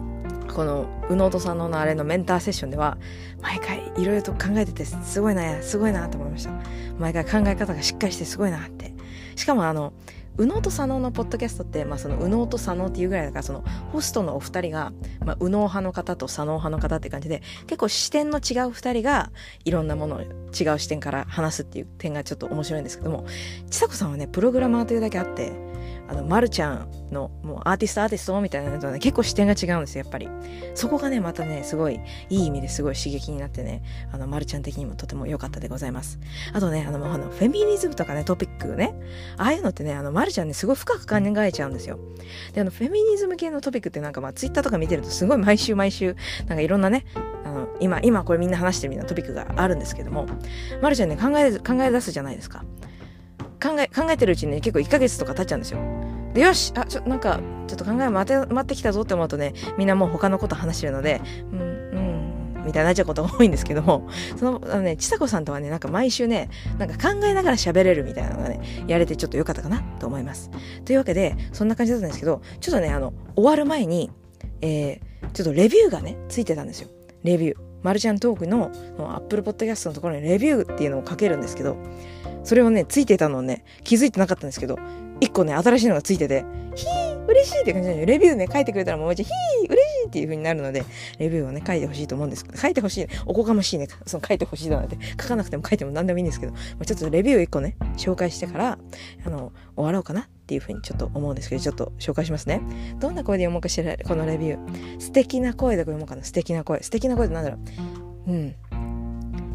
Speaker 1: この宇野とさんのあれのメンターセッションでは毎回いろいろと考えててすごいなすごいなと思いました毎回考え方がしっかりしてすごいなってしかもあの右脳と左脳のポッドキャストって、まあ、その右脳と左脳っていうぐらいだからそのホストのお二人が、まあ、右脳派の方と左脳派の方って感じで結構視点の違う二人がいろんなものを違う視点から話すっていう点がちょっと面白いんですけどもちさ子さんはねプログラマーというだけあってあの、まるちゃんの、もうアーティストアーティストみたいなのとはね、結構視点が違うんですよ、やっぱり。そこがね、またね、すごい、いい意味ですごい刺激になってね、あの、まるちゃん的にもとても良かったでございます。あとね、あの、あの、フェミニズムとかね、トピックね、ああいうのってね、あの、まるちゃんね、すごい深く考えちゃうんですよ。で、あの、フェミニズム系のトピックってなんかまあ、ツイッターとか見てると、すごい毎週毎週、なんかいろんなね、あの、今、今これみんな話してるみたいなトピックがあるんですけども、まるちゃんね、考え、考え出すじゃないですか。考え、考えてるうちにね、結構1ヶ月とか経っちゃうんですよ。で、よしあ、ちょ、なんか、ちょっと考え待て、待ってきたぞって思うとね、みんなもう他のこと話してるので、うん、うん、みたいになっちゃうことが多いんですけども、その、あのね、ちさ子さんとはね、なんか毎週ね、なんか考えながら喋れるみたいなのがね、やれてちょっと良かったかなと思います。というわけで、そんな感じだったんですけど、ちょっとね、あの、終わる前に、えー、ちょっとレビューがね、ついてたんですよ。レビュー。マルちゃんトークのアップルポッドキャストのところにレビューっていうのを書けるんですけど、それをね、ついてたのね、気づいてなかったんですけど、一個ね、新しいのがついてて、ひー、嬉しいって感じなんで、レビューね、書いてくれたらもうめっちゃ、ひー、嬉しいっていう風になるので、レビューをね、書いてほしいと思うんですけど、書いてほしい、ね、おこがましいね、その書いてほしいだなんて、書かなくても書いても何でもいいんですけど、ちょっとレビュー一個ね、紹介してから、あの、終わろうかなっていう風にちょっと思うんですけど、ちょっと紹介しますね。どんな声で読もうかしら、このレビュー。素敵な声で読もうかな、素敵な声。素敵な声ってなんだろう。うん。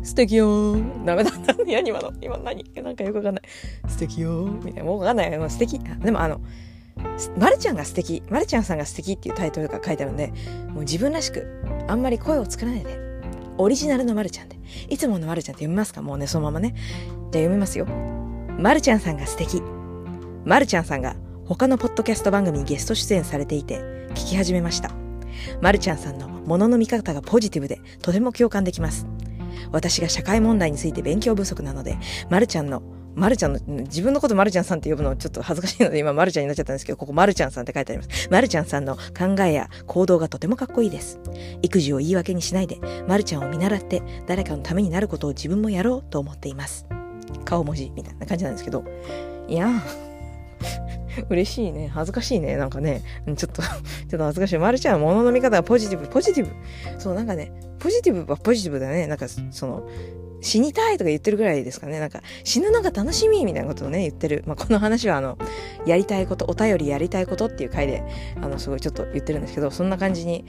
Speaker 1: 素敵よー。ダメだった。何今の今何？なんかよくわかんない。素敵よー。みたいな。もうわかんない。もう素敵。でもあの、まるちゃんが素敵。まるちゃんさんが素敵っていうタイトルが書いてあるんで、もう自分らしく、あんまり声を作らないで。オリジナルのまるちゃんで。いつものまるちゃんって読みますか？もうね、そのままね。じゃあ読みますよ。まるちゃんさんが素敵。まるちゃんさんが他のポッドキャスト番組にゲスト出演されていて、聞き始めました。まるちゃんさんのものの見方がポジティブで、とても共感できます。私が社会問題について勉強不足なので、まるちゃんのまるちゃんの、自分のことまるちゃんさんって呼ぶのちょっと恥ずかしいので今まるちゃんになっちゃったんですけど、ここまるちゃんさんって書いてあります。まるちゃんさんの考えや行動がとてもかっこいいです。育児を言い訳にしないで、まるちゃんを見習って誰かのためになることを自分もやろうと思っています。顔文字みたいな感じなんですけど。いや嬉しいね。恥ずかしいね。なんかね、ちょっと、ちょっと恥ずかしい。まるちゃん物の見方がポジティブ、ポジティブ。そう、なんかね、ポジティブはポジティブだね。なんか、その、死にたいとか言ってるぐらいですかね。なんか、死ぬのが楽しみみたいなことをね、言ってる。まあ、この話は、あの、やりたいこと、お便りやりたいことっていう回で、あの、すごいちょっと言ってるんですけど、そんな感じに、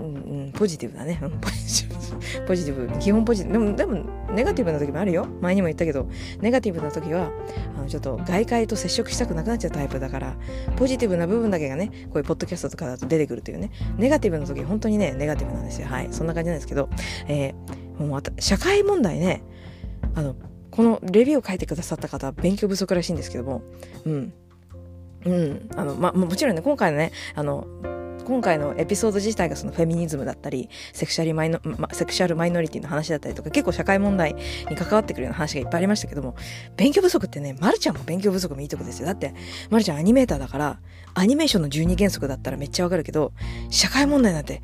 Speaker 1: うん、ポジティブだね。ポジティブ。ポジティブ。基本ポジティブ。でも、でも、ネガティブな時もあるよ。前にも言ったけど、ネガティブな時は、あの、ちょっと外界と接触したくなくなっちゃうタイプだから、ポジティブな部分だけがね、こういうポッドキャストとかだと出てくるというね、ネガティブな時、本当にね、ネガティブなんですよ。はい。そんな感じなんですけど、えー、もう、社会問題ね、あの、このレビューを書いてくださった方は勉強不足らしいんですけども、うん。うん。あの、ま、もちろんね、今回のね、あの、今回のエピソード自体がそのフェミニズムだったり、セクシャルマイノ、ま、セクシャルマイノリティの話だったりとか、結構社会問題に関わってくるような話がいっぱいありましたけども、勉強不足ってね、まるちゃんも勉強不足もいいとこですよ。だって、まるちゃんアニメーターだから、アニメーションの12原則だったらめっちゃわかるけど、社会問題なんて、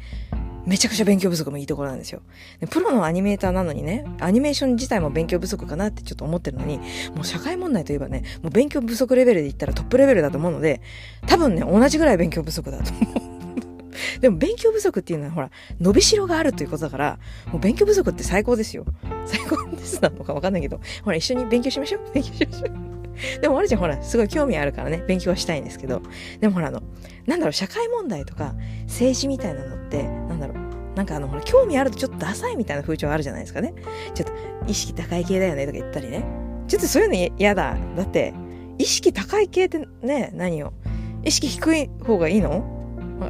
Speaker 1: めちゃくちゃ勉強不足もいいところなんですよ。でプロのアニメーターなのにね、アニメーション自体も勉強不足かなってちょっと思ってるのに、もう社会問題といえばね、もう勉強不足レベルで言ったらトップレベルだと思うので、多分ね、同じぐらい勉強不足だと思う。でも勉強不足っていうのはほら、伸びしろがあるということだから、もう勉強不足って最高ですよ。最高ですなのかわかんないけど、ほら一緒に勉強しましょう。勉強しましょう。でも、あるちゃんほら、すごい興味あるからね、勉強はしたいんですけど、でもほらあの、なんだろう、社会問題とか政治みたいなのって、なんだろう、なんかあの、ほら、興味あるとちょっとダサいみたいな風潮あるじゃないですかね。ちょっと、意識高い系だよねとか言ったりね。ちょっとそういうの嫌だ。だって、意識高い系ってね、何よ。意識低い方がいいの？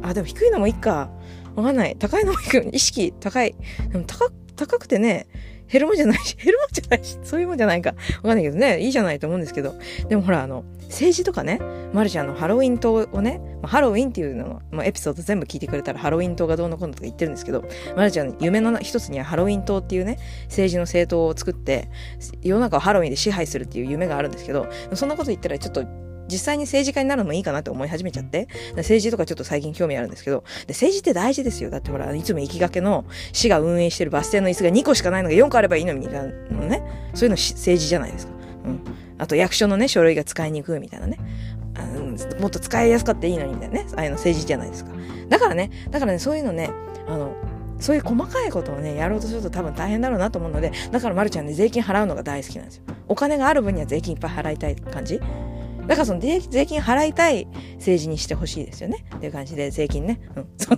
Speaker 1: あ、でも低いのもいいか。わかんない。高いのもいいけど、意識高い。でも高、高くてね、減るもんじゃないし、減るもんじゃないし、そういうもんじゃないか。わかんないけどね、いいじゃないと思うんですけど。でもほら、あの、政治とかね、マルちゃんのハロウィン島をね、まあハロウィンっていうのの、まあ、エピソード全部聞いてくれたらハロウィン島がどうのこうのとか言ってるんですけど、マルちゃんの夢の一つにはハロウィン島っていうね、政治の政党を作って、世の中をハロウィンで支配するっていう夢があるんですけど、そんなこと言ったらちょっと実際に政治家になるのもいいかなって思い始めちゃって、政治とかちょっと最近興味あるんですけど、で政治って大事ですよ。だってほら、いつも行きがけの市が運営してるバス停の椅子が2個しかないのが4個あればいいのに、のね。そういうの政治じゃないですか。うん。あと役所のね、書類が使いにくいみたいなね。もっと使いやすかったらいいのにみたいなね。ああいうの政治じゃないですか。だからね、だからね、そういうのね、あの、そういう細かいことをね、やろうとすると多分大変だろうなと思うので、だからまるちゃんね、税金払うのが大好きなんですよ。お金がある分には税金いっぱい払いたい感じだからその税金払いたい政治にしてほしいですよね。っていう感じで税金ね。うん。そ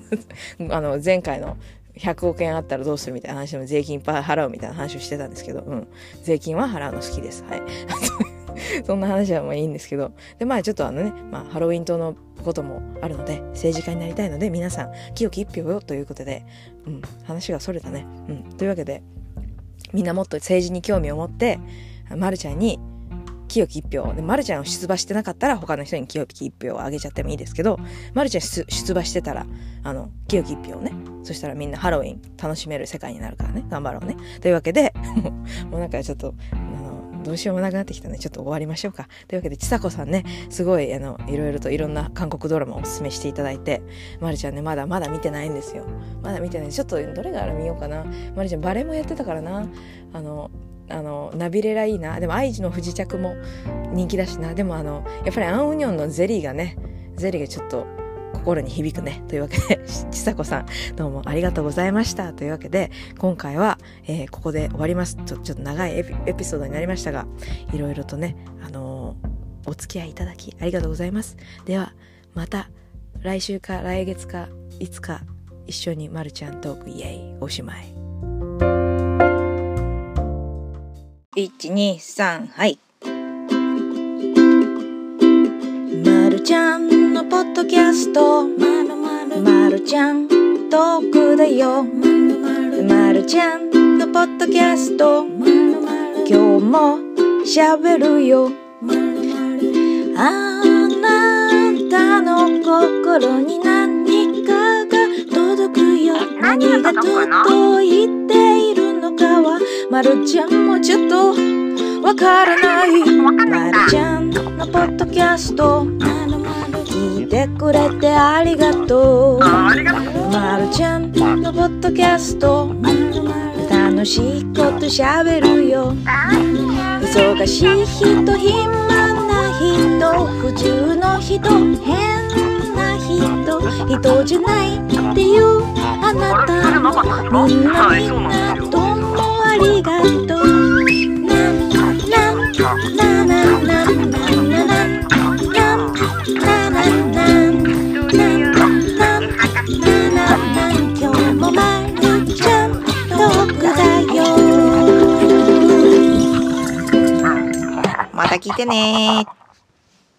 Speaker 1: あの、前回の100億円あったらどうするみたいな話でも税金いっぱい払うみたいな話をしてたんですけど、うん。税金は払うの好きです。はい。そんな話はもういいんですけど。で、まあちょっとあのね、まあハロウィン島のこともあるので、政治家になりたいので、皆さん、清き一票よということで、うん、話がそれたね。うん。というわけで、みんなもっと政治に興味を持って、まるちゃんに清き一票。で、まるちゃんを出馬してなかったら他の人に清き一票をあげちゃってもいいですけど、まるちゃん出馬してたら、あの、清き一票ね。そしたらみんなハロウィン楽しめる世界になるからね。頑張ろうね。というわけで、も うもうなんかちょっと、あの、どうしようもなくなってきたね。ちょっと終わりましょうか。というわけで、ちさこさんね、すごい、あの、いろいろといろんな韓国ドラマをおすすめしていただいて、まるちゃんね、まだまだ見てないんですよ。まだ見てない。ちょっとどれがある見ようかな。まるちゃんバレエもやってたからな。あの、あの、ナビレラいいな。でも、愛知の不時着も人気だしな。でも、あの、やっぱりアンウニョンのゼリーがね、ゼリーがちょっと心に響くね。というわけで、ちさこさん、どうもありがとうございました。というわけで、今回は、えーここで終わります。ちょちょっと長いエピエピソードになりましたが、いろいろとね、あのーお付き合いいただきありがとうございます。では、また来週か来月かいつか一緒にまるちゃんトークイエイおしまい。
Speaker 5: 123はい。まるちゃんのポッドキャスト。まるまる。まるちゃんトークだよ。まるまる。まるちゃんのポッドキャスト。まるまる。今日もしゃべるよ。まるまる。あなたの心に何かが届くよ。何が届いている？まるちゃんもちょっとわからない。まるちゃんのポッドキャスト。聞いてくれてありがとう。まるちゃんのポッドキャスト。楽しいことしゃべるよ。忙しい人暇な人普通の人変な人人じゃないっていうあなた。もみんなみんなどうもありがとうなんなんなんなんなんなんなんなんなんなんなんなんなんなんなんなんなん今日もまるちゃん僕だよ
Speaker 6: また聞いてねー。